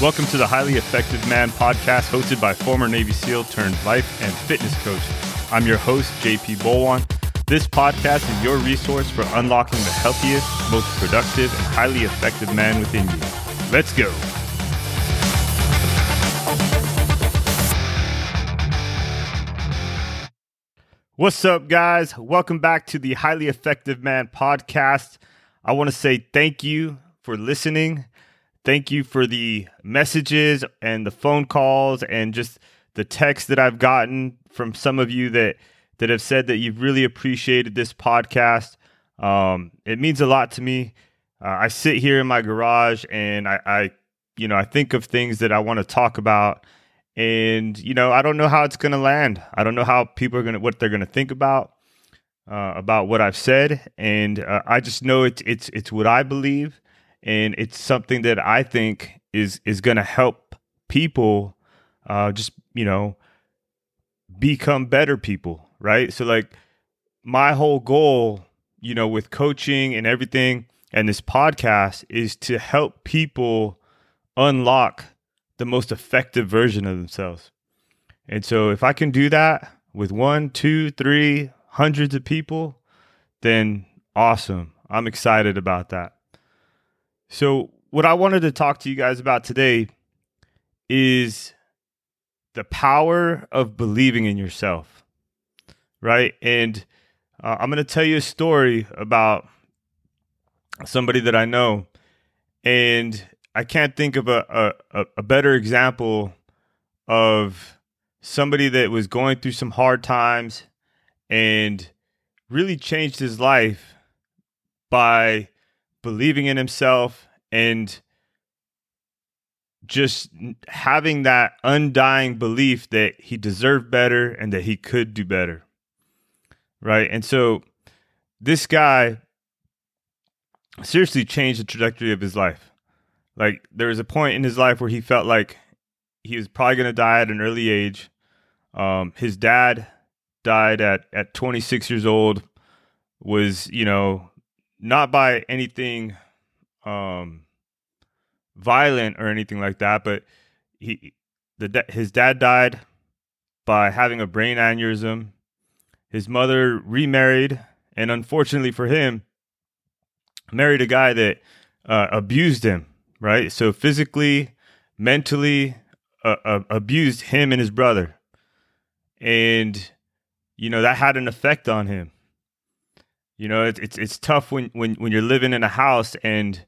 Welcome to the Highly Effective Man podcast, hosted by former Navy SEAL turned life and fitness coach. I'm your host, JP Bolwan. This podcast is your resource for unlocking the healthiest, most productive, and highly effective man within you. Let's go. What's up, guys? Welcome back to the Highly Effective Man podcast. I want to say thank you for listening. Thank you for the messages and the phone calls and just the text that I've gotten from some of you that that have said that you've really appreciated this podcast. Um, it means a lot to me. Uh, I sit here in my garage and I, I, you know, I think of things that I want to talk about, and you know, I don't know how it's going to land. I don't know how people are going to what they're going to think about uh, about what I've said, and uh, I just know it's it's it's what I believe, and it's something that I think is is going to help people uh, just you know become better people, right? So like my whole goal, you know, with coaching and everything and this podcast is to help people unlock the most effective version of themselves. And so if I can do that with one, two, three, hundreds of people, then awesome. I'm excited about that. So, what I wanted to talk to you guys about today is the power of believing in yourself, right? And uh, I'm going to tell you a story about somebody that I know, and I can't think of a, a, a better example of somebody that was going through some hard times and really changed his life by believing in himself and just having that undying belief that he deserved better and that he could do better. Right. And so this guy seriously changed the trajectory of his life. Like there was a point in his life where he felt like he was probably going to die at an early age. Um, his dad died at, at 26 years old, was, you know, not by anything um, violent or anything like that, but he the his dad died by having a brain aneurysm. His mother remarried, and unfortunately for him, married a guy that uh, abused him. Right, so physically, mentally, uh, uh, abused him and his brother, and you know that had an effect on him. You know, it's it's it's tough when when when you're living in a house and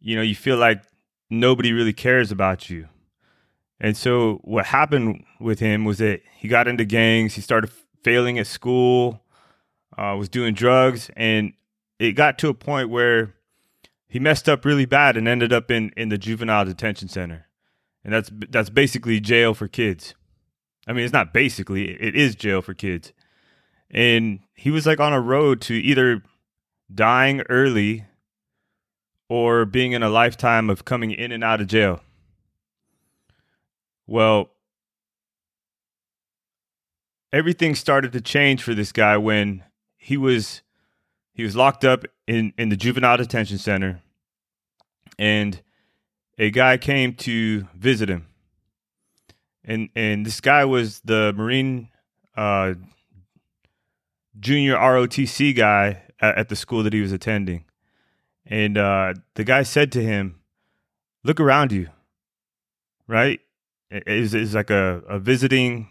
you know you feel like nobody really cares about you. And so what happened with him was that he got into gangs, he started failing at school, uh, was doing drugs, and it got to a point where he messed up really bad and ended up in, in the juvenile detention center. And that's that's basically jail for kids. I mean, it's not basically, it is jail for kids. And he was like on a road to either dying early or being in a lifetime of coming in and out of jail. Well, everything started to change for this guy when he was he was locked up in in the juvenile detention center and a guy came to visit him and and this guy was the marine uh, junior ROTC guy at, at, the school that he was attending and uh, the guy said to him, "Look around you." Right? Is is like a, a visiting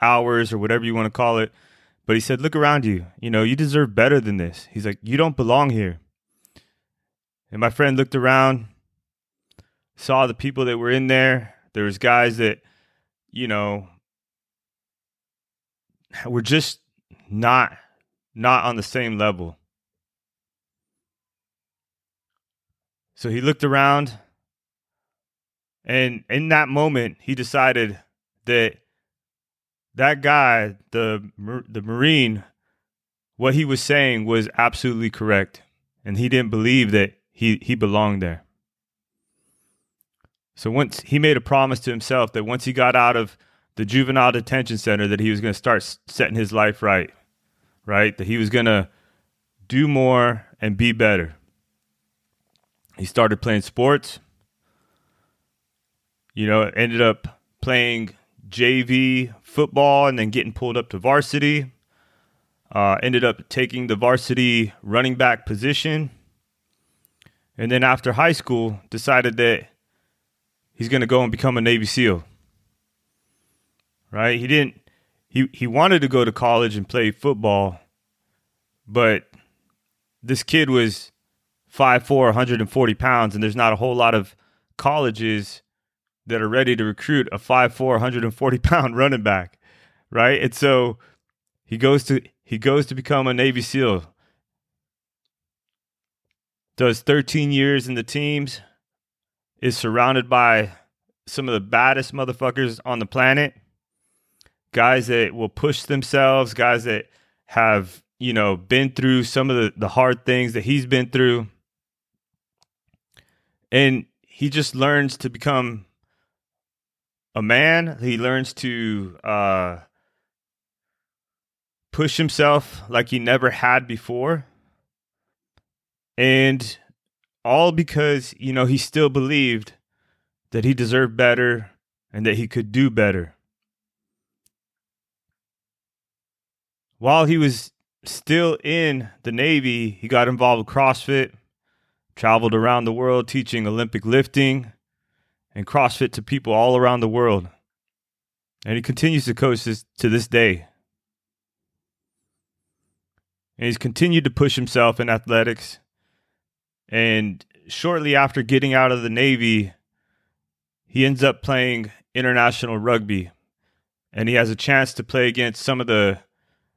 hours or whatever you want to call it. But he said, "Look around you. You know, you deserve better than this." He's like, "You don't belong here." And my friend looked around, saw the people that were in there. There was guys that, you know, were just not not on the same level. So he looked around, and in that moment, he decided that that guy, the the Marine, what he was saying was absolutely correct, and he didn't believe that he he belonged there. So once he made a promise to himself that once he got out of the juvenile detention center, that he was going to start setting his life right, right? That he was going to do more and be better. He started playing sports. you know, ended up playing JV football and then getting pulled up to varsity. Uh, ended up taking the varsity running back position. And then after high school, decided that he's going to go and become a Navy SEAL. Right? He didn't he he wanted to go to college and play football, but this kid was 5'4", 140 pounds, and there's not a whole lot of colleges that are ready to recruit a 5'4", 140 pound running back, right? And so he goes to he goes to become a Navy SEAL. Does 13 years in the teams, is surrounded by some of the baddest motherfuckers on the planet. Guys that will push themselves, guys that have, you know, been through some of the, the hard things that he's been through. And he just learns to become a man. He learns to uh, push himself like he never had before. And all because, you know, he still believed that he deserved better and that he could do better. While he was still in the Navy, he got involved with CrossFit, traveled around the world teaching Olympic lifting and CrossFit to people all around the world. And he continues to coach this to this day. And he's continued to push himself in athletics. And shortly after getting out of the Navy, he ends up playing international rugby. And he has a chance to play against some of the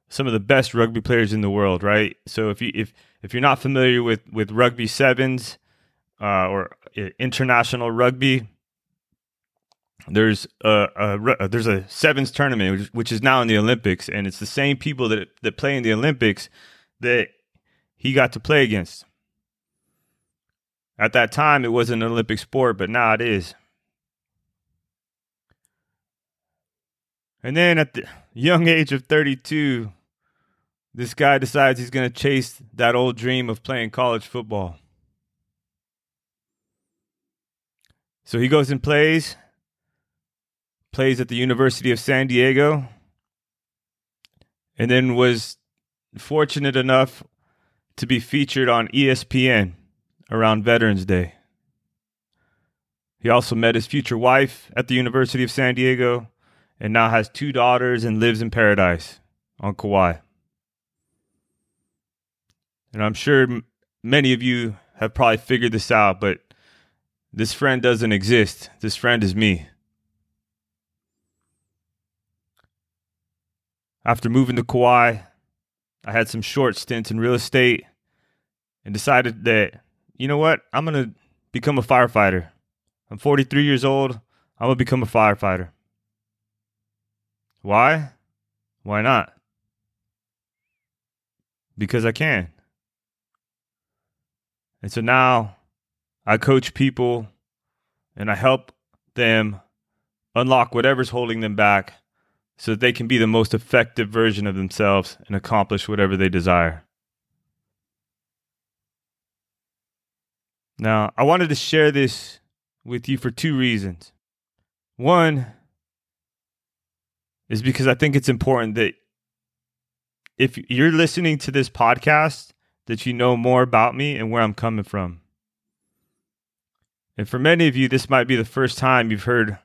some of the best rugby players in the world, right? So if you if if you're not familiar with with rugby sevens uh, or uh, international rugby, there's a, a, there's a sevens tournament which, which, is now in the Olympics, and it's the same people that that play in the Olympics that he got to play against. At that time, it wasn't an Olympic sport, but now it is. And then at the young age of 32, this guy decides he's going to chase that old dream of playing college football. So he goes and plays, plays at the University of San Diego, and then was fortunate enough to be featured on ESPN around Veterans Day. He also met his future wife at the University of San Diego and now has two daughters and lives in paradise on Kauai. And I'm sure m- many of you have probably figured this out, but this friend doesn't exist. This friend is me. After moving to Kauai, I had some short stints in real estate and decided that you know what? I'm going to become a firefighter. I'm 43 years old. I'm going to become a firefighter. Why? Why not? Because I can. And so now I coach people and I help them unlock whatever's holding them back so that they can be the most effective version of themselves and accomplish whatever they desire. Now, I wanted to share this with you for two reasons. One is because I think it's important that if you're listening to this podcast, that you know more about me and where I'm coming from. And for many of you, this might be the first time you've heard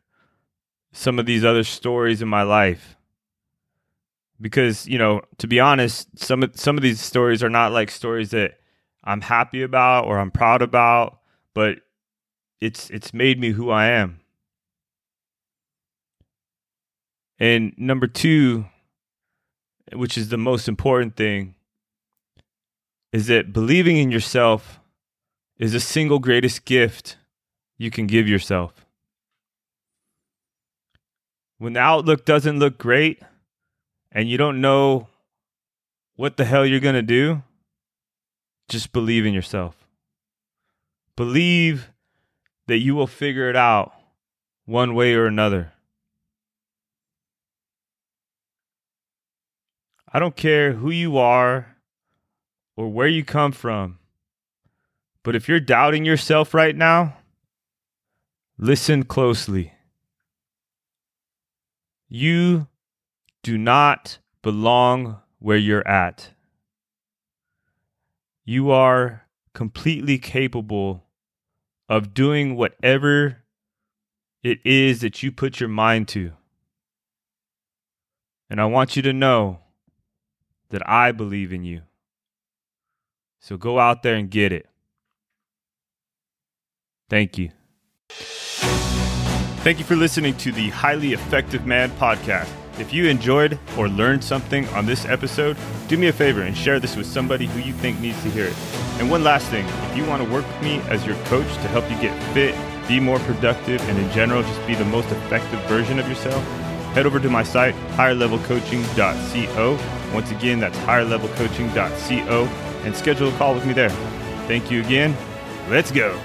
some of these other stories in my life. Because, you know, to be honest, some of some of these stories are not like stories that I'm happy about or I'm proud about, but it's it's made me who I am. And number 2, which is the most important thing, is that believing in yourself is the single greatest gift you can give yourself. When the outlook doesn't look great and you don't know what the hell you're going to do, just believe in yourself. Believe that you will figure it out one way or another. I don't care who you are or where you come from, but if you're doubting yourself right now, listen closely. You do not belong where you're at. You are completely capable of doing whatever it is that you put your mind to. And I want you to know that I believe in you. So go out there and get it. Thank you. Thank you for listening to the Highly Effective Man podcast. If you enjoyed or learned something on this episode, do me a favor and share this with somebody who you think needs to hear it. And one last thing if you want to work with me as your coach to help you get fit, be more productive, and in general, just be the most effective version of yourself, head over to my site, higherlevelcoaching.co. Once again, that's higherlevelcoaching.co and schedule a call with me there. Thank you again. Let's go.